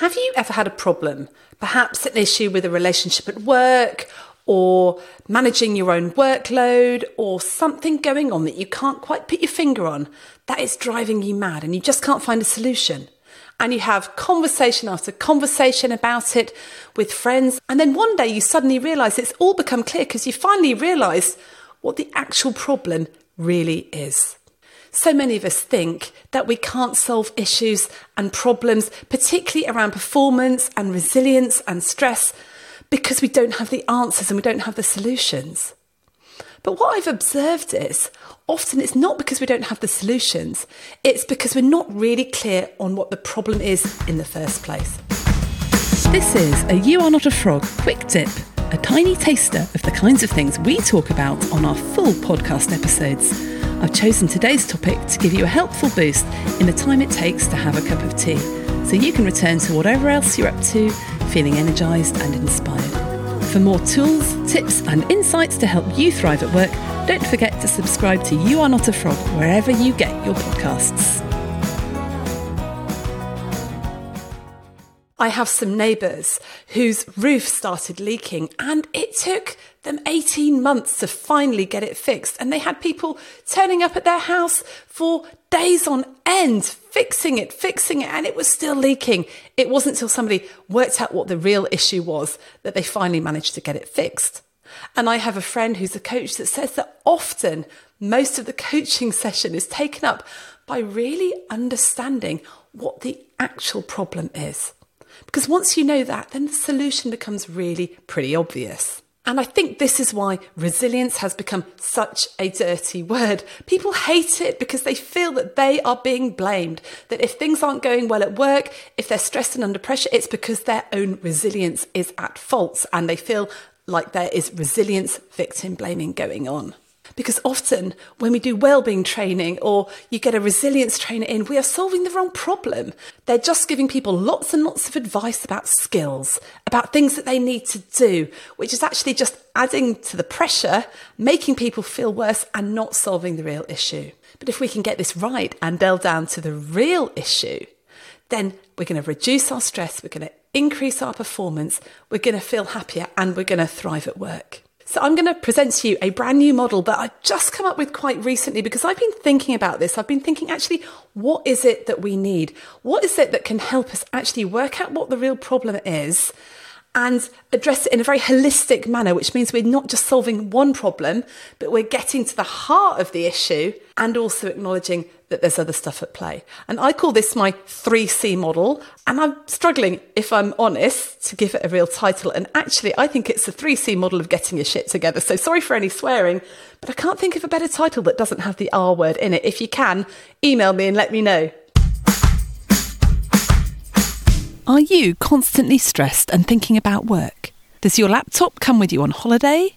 Have you ever had a problem? Perhaps an issue with a relationship at work, or managing your own workload, or something going on that you can't quite put your finger on that is driving you mad and you just can't find a solution. And you have conversation after conversation about it with friends. And then one day you suddenly realize it's all become clear because you finally realize what the actual problem really is. So many of us think that we can't solve issues and problems, particularly around performance and resilience and stress, because we don't have the answers and we don't have the solutions. But what I've observed is often it's not because we don't have the solutions, it's because we're not really clear on what the problem is in the first place. This is a You Are Not a Frog quick dip, a tiny taster of the kinds of things we talk about on our full podcast episodes. I've chosen today's topic to give you a helpful boost in the time it takes to have a cup of tea, so you can return to whatever else you're up to, feeling energised and inspired. For more tools, tips, and insights to help you thrive at work, don't forget to subscribe to You Are Not a Frog wherever you get your podcasts. I have some neighbours whose roof started leaking and it took them 18 months to finally get it fixed. And they had people turning up at their house for days on end, fixing it, fixing it, and it was still leaking. It wasn't until somebody worked out what the real issue was that they finally managed to get it fixed. And I have a friend who's a coach that says that often most of the coaching session is taken up by really understanding what the actual problem is. Because once you know that, then the solution becomes really pretty obvious. And I think this is why resilience has become such a dirty word. People hate it because they feel that they are being blamed. That if things aren't going well at work, if they're stressed and under pressure, it's because their own resilience is at fault and they feel like there is resilience victim blaming going on. Because often when we do well-being training or you get a resilience trainer in, we are solving the wrong problem. They're just giving people lots and lots of advice about skills, about things that they need to do, which is actually just adding to the pressure, making people feel worse and not solving the real issue. But if we can get this right and delve down to the real issue, then we're going to reduce our stress, we're going to increase our performance, we're going to feel happier and we're going to thrive at work. So I'm going to present to you a brand new model that I've just come up with quite recently because I've been thinking about this. I've been thinking actually, what is it that we need? What is it that can help us actually work out what the real problem is and address it in a very holistic manner, which means we're not just solving one problem, but we're getting to the heart of the issue and also acknowledging that there's other stuff at play. And I call this my 3C model. And I'm struggling, if I'm honest, to give it a real title. And actually, I think it's the 3C model of getting your shit together. So sorry for any swearing, but I can't think of a better title that doesn't have the R word in it. If you can, email me and let me know. Are you constantly stressed and thinking about work? Does your laptop come with you on holiday?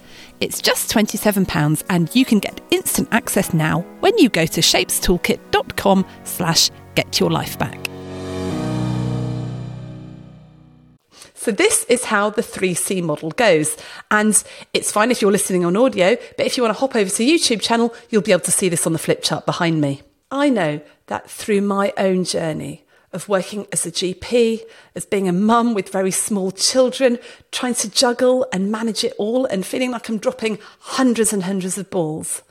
It's just £27 and you can get instant access now when you go to shapestoolkit.com slash get your life back. So this is how the 3C model goes. And it's fine if you're listening on audio, but if you want to hop over to YouTube channel, you'll be able to see this on the flip chart behind me. I know that through my own journey, of working as a GP, as being a mum with very small children, trying to juggle and manage it all and feeling like I'm dropping hundreds and hundreds of balls,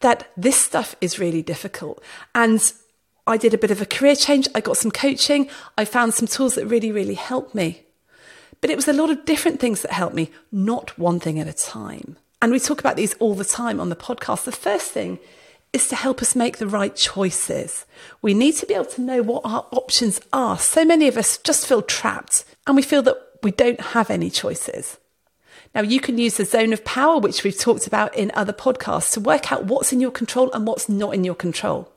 that this stuff is really difficult. And I did a bit of a career change. I got some coaching. I found some tools that really, really helped me. But it was a lot of different things that helped me, not one thing at a time. And we talk about these all the time on the podcast. The first thing is to help us make the right choices. We need to be able to know what our options are. So many of us just feel trapped and we feel that we don't have any choices. Now, you can use the zone of power, which we've talked about in other podcasts, to work out what's in your control and what's not in your control.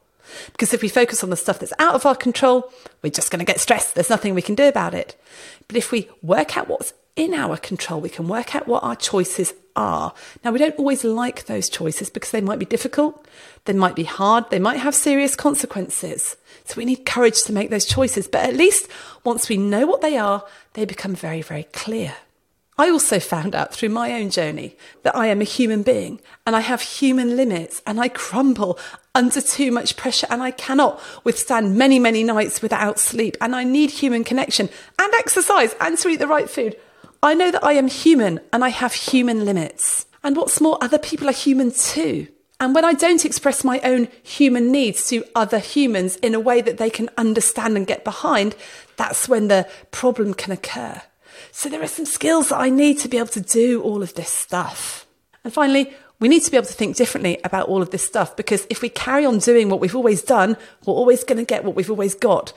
Because if we focus on the stuff that's out of our control, we're just going to get stressed. There's nothing we can do about it. But if we work out what's in our control. We can work out what our choices are. Now, we don't always like those choices because they might be difficult, they might be hard, they might have serious consequences. So we need courage to make those choices. But at least once we know what they are, they become very, very clear. I also found out through my own journey that I am a human being and I have human limits and I crumble under too much pressure and I cannot withstand many, many nights without sleep and I need human connection and exercise and to eat the right food. I know that I am human and I have human limits. And what's more, other people are human too. And when I don't express my own human needs to other humans in a way that they can understand and get behind, that's when the problem can occur. So there are some skills that I need to be able to do all of this stuff. And finally, we need to be able to think differently about all of this stuff because if we carry on doing what we've always done, we're always going to get what we've always got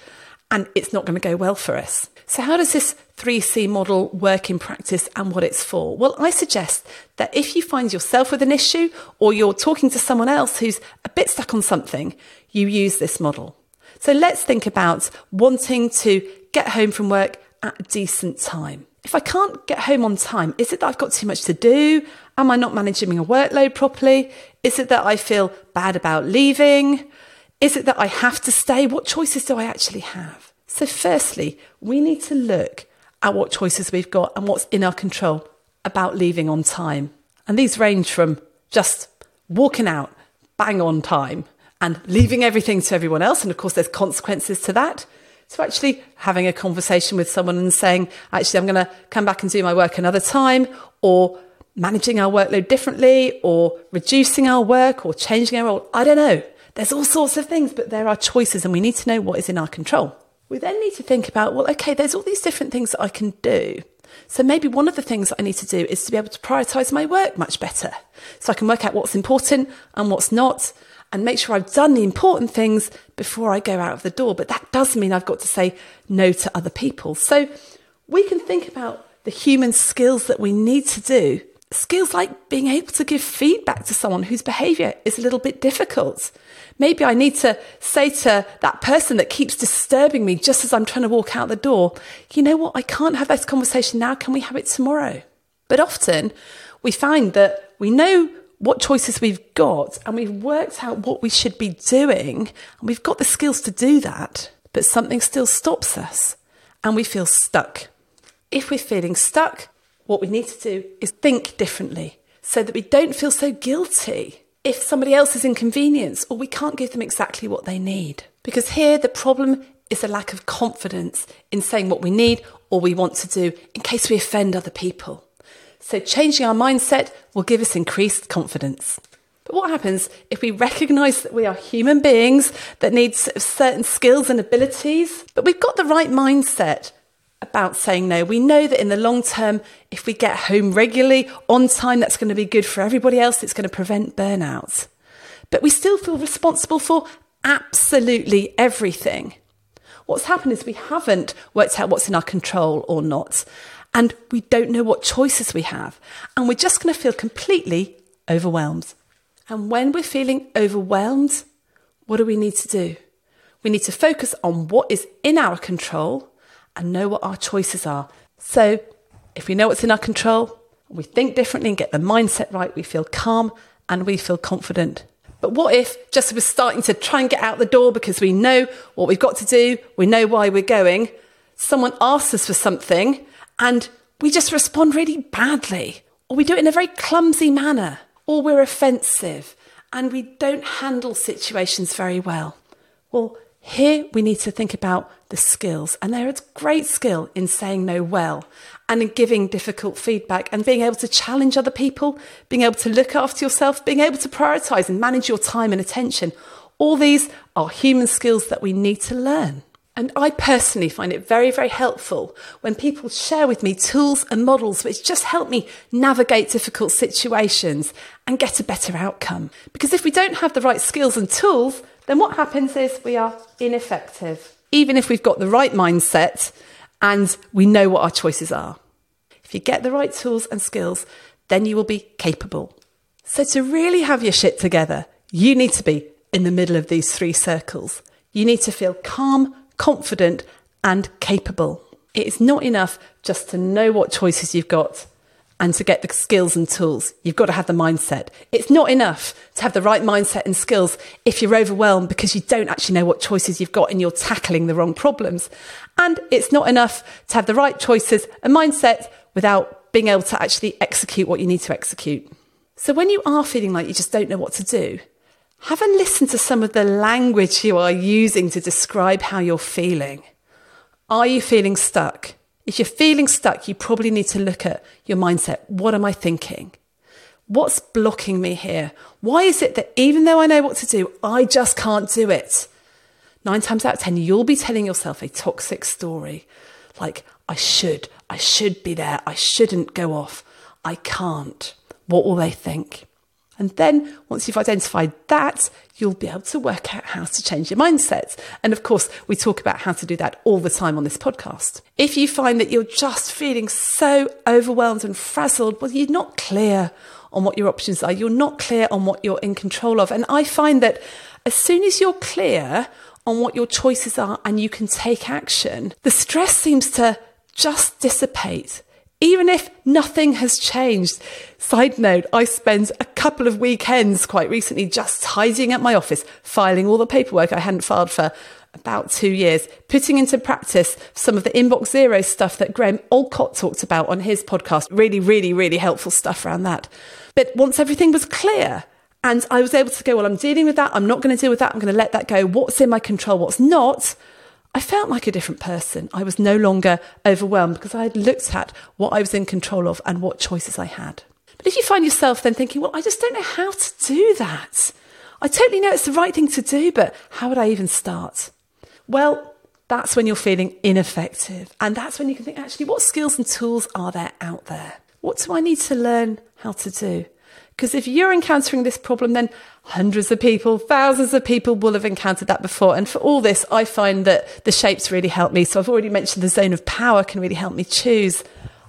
and it's not going to go well for us. So, how does this 3C model work in practice and what it's for? Well, I suggest that if you find yourself with an issue or you're talking to someone else who's a bit stuck on something, you use this model. So, let's think about wanting to get home from work at a decent time. If I can't get home on time, is it that I've got too much to do? Am I not managing a workload properly? Is it that I feel bad about leaving? Is it that I have to stay? What choices do I actually have? So, firstly, we need to look at what choices we've got and what's in our control about leaving on time. And these range from just walking out bang on time and leaving everything to everyone else. And of course, there's consequences to that to actually having a conversation with someone and saying, actually, I'm going to come back and do my work another time, or managing our workload differently, or reducing our work, or changing our role. I don't know. There's all sorts of things, but there are choices, and we need to know what is in our control. We then need to think about, well, okay, there's all these different things that I can do. So maybe one of the things that I need to do is to be able to prioritize my work much better. So I can work out what's important and what's not and make sure I've done the important things before I go out of the door. But that does mean I've got to say no to other people. So we can think about the human skills that we need to do. Skills like being able to give feedback to someone whose behavior is a little bit difficult. Maybe I need to say to that person that keeps disturbing me just as I'm trying to walk out the door, you know what? I can't have this conversation now. Can we have it tomorrow? But often we find that we know what choices we've got and we've worked out what we should be doing and we've got the skills to do that, but something still stops us and we feel stuck. If we're feeling stuck, what we need to do is think differently so that we don't feel so guilty if somebody else is inconvenienced or we can't give them exactly what they need. Because here the problem is a lack of confidence in saying what we need or we want to do in case we offend other people. So changing our mindset will give us increased confidence. But what happens if we recognize that we are human beings that need certain skills and abilities, but we've got the right mindset about saying no? We know that in the long term, if we get home regularly, on time, that's going to be good for everybody else. It's going to prevent burnout. But we still feel responsible for absolutely everything. What's happened is we haven't worked out what's in our control or not and we don't know what choices we have. And we're just going to feel completely overwhelmed. And when we're feeling overwhelmed, what do we need to do? We need to focus on what is in our control and know what our choices are. So, if we know what's in our control, we think differently and get the mindset right, we feel calm and we feel confident. But what if, just we're starting to try and get out the door because we know what we've got to do, we know why we're going, someone asks us for something and we just respond really badly, or we do it in a very clumsy manner, or we're offensive and we don't handle situations very well. Well, here we need to think about the skills, and there is great skill in saying no well and in giving difficult feedback and being able to challenge other people, being able to look after yourself, being able to prioritize and manage your time and attention. All these are human skills that we need to learn. And I personally find it very, very helpful when people share with me tools and models which just help me navigate difficult situations and get a better outcome. Because if we don't have the right skills and tools, then what happens is we are ineffective, even if we've got the right mindset and we know what our choices are. If you get the right tools and skills, then you will be capable. So, to really have your shit together, you need to be in the middle of these three circles. You need to feel calm, confident, and capable. It's not enough just to know what choices you've got and to get the skills and tools. You've got to have the mindset. It's not enough to have the right mindset and skills if you're overwhelmed because you don't actually know what choices you've got and you're tackling the wrong problems. And it's not enough to have the right choices and mindset without being able to actually execute what you need to execute. So when you are feeling like you just don't know what to do, have a listen to some of the language you are using to describe how you're feeling. Are you feeling stuck? If you're feeling stuck, you probably need to look at your mindset. What am I thinking? What's blocking me here? Why is it that even though I know what to do, I just can't do it? Nine times out of 10, you'll be telling yourself a toxic story like, I should, I should be there, I shouldn't go off, I can't. What will they think? And then once you've identified that, you'll be able to work out how to change your mindset. And of course, we talk about how to do that all the time on this podcast. If you find that you're just feeling so overwhelmed and frazzled, well, you're not clear on what your options are. You're not clear on what you're in control of. And I find that as soon as you're clear on what your choices are and you can take action, the stress seems to just dissipate even if nothing has changed. Side note, I spent a couple of weekends quite recently just tidying up my office, filing all the paperwork I hadn't filed for about two years, putting into practice some of the inbox zero stuff that Graham Allcott talked about on his podcast. Really, really, really helpful stuff around that. But once everything was clear, and I was able to go, well, I'm dealing with that. I'm not going to deal with that. I'm going to let that go. What's in my control? What's not? I felt like a different person. I was no longer overwhelmed because I had looked at what I was in control of and what choices I had. But if you find yourself then thinking, well, I just don't know how to do that. I totally know it's the right thing to do, but how would I even start? Well, that's when you're feeling ineffective. And that's when you can think, actually, what skills and tools are there out there? What do I need to learn how to do? Because if you're encountering this problem, then hundreds of people, thousands of people will have encountered that before. And for all this, I find that the shapes really help me. So I've already mentioned the zone of power can really help me choose.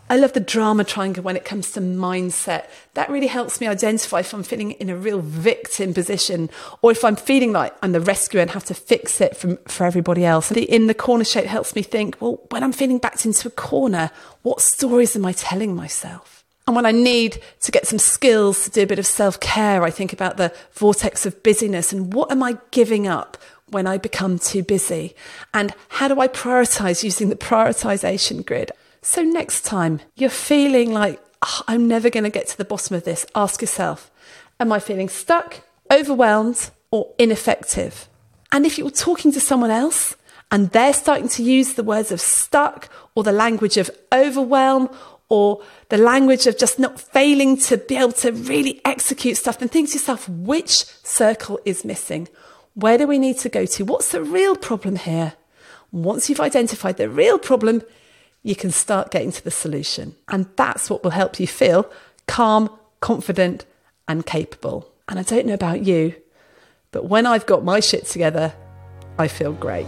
I love the drama triangle when it comes to mindset. That really helps me identify if I'm feeling in a real victim position or if I'm feeling like I'm the rescuer and have to fix it from, for everybody else. The in the corner shape helps me think, well, when I'm feeling backed into a corner, what stories am I telling myself? And when I need to get some skills to do a bit of self care, I think about the vortex of busyness and what am I giving up when I become too busy? And how do I prioritize using the prioritization grid? So next time you're feeling like, oh, I'm never going to get to the bottom of this, ask yourself, am I feeling stuck, overwhelmed, or ineffective? And if you're talking to someone else and they're starting to use the words of stuck or the language of overwhelm or the language of just not failing to be able to really execute stuff, then think to yourself, which circle is missing? Where do we need to go to? What's the real problem here? Once you've identified the real problem, you can start getting to the solution. And that's what will help you feel calm, confident, and capable. And I don't know about you, but when I've got my shit together, I feel great.